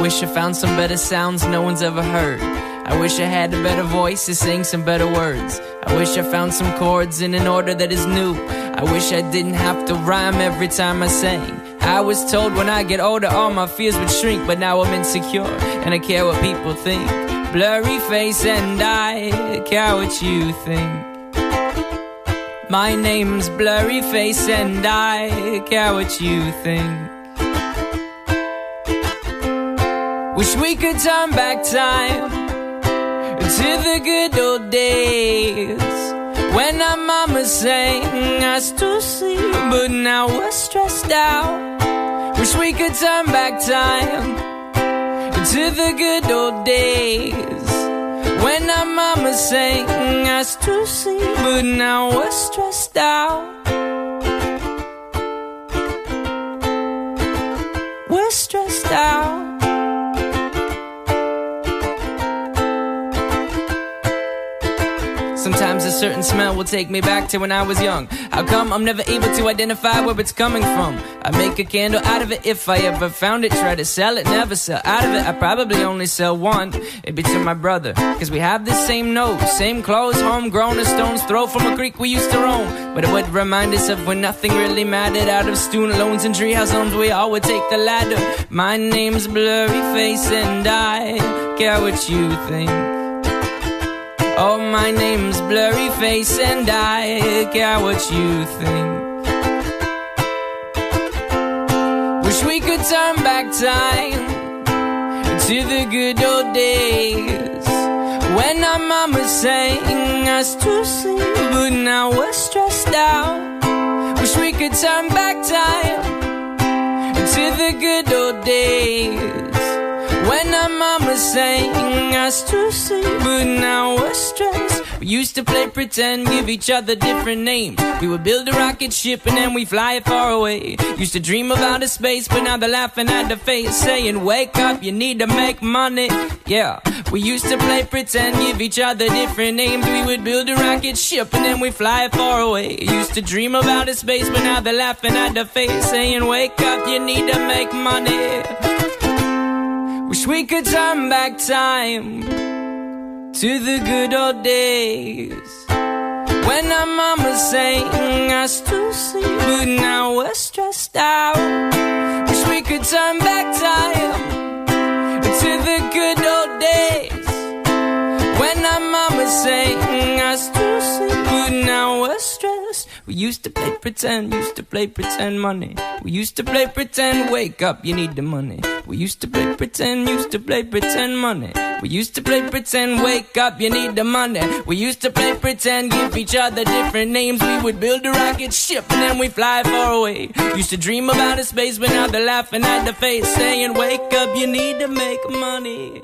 wish I found some better sounds no one's ever heard. I wish I had a better voice to sing some better words. I wish I found some chords in an order that is new. I wish I didn't have to rhyme every time I sang. I was told when I get older all my fears would shrink, but now I'm insecure and I care what people think. Blurry face and I care what you think. My name's Blurry Face and I care what you think. Wish we could turn back time to the good old days when our mama sang us to sleep, but now we're stressed out. Wish we could turn back time to the good old days when our mama sang us to sleep, but now we're stressed out. We're stressed out. Sometimes a certain smell will take me back to when I was young. How come I'm never able to identify where it's coming from? I make a candle out of it if I ever found it. Try to sell it, never sell out of it. I probably only sell one. It'd be to my brother. Cause we have the same nose, same clothes, homegrown, a stone's throw from a creek we used to roam. But it would remind us of when nothing really mattered. Out of student loans and treehouse homes, we all would take the ladder. My name's Blurry Face and I care what you think. Oh, my name's Blurry Face and I care what you think. Wish we could turn back time to the good old days when our mama sang us to sleep, but now we're stressed out. Wish we could turn back time to the good old days. When our mama sang us to sleep, but now we're stressed. We used to play pretend, give each other different names. We would build a rocket ship and then we fly it far away. Used to dream of outer space, but now they're laughing at the face, saying, Wake up, you need to make money. Yeah, we used to play pretend, give each other different names. We would build a rocket ship and then we fly it far away. Used to dream of outer space, but now they're laughing at the face, saying, Wake up, you need to make money. Wish we could turn back time to the good old days when our mama sang us to sleep, but now we're stressed out. Wish we could turn back time to the good old days when our mama sang us to sleep, but now we're stressed. We used to play pretend, used to play pretend money. We used to play pretend, wake up, you need the money. We used to play pretend, used to play pretend money. We used to play pretend, wake up, you need the money. We used to play pretend, give each other different names. We would build a rocket ship and then we fly far away. Used to dream about a space, but now they're laughing at the face, saying, Wake up, you need to make money.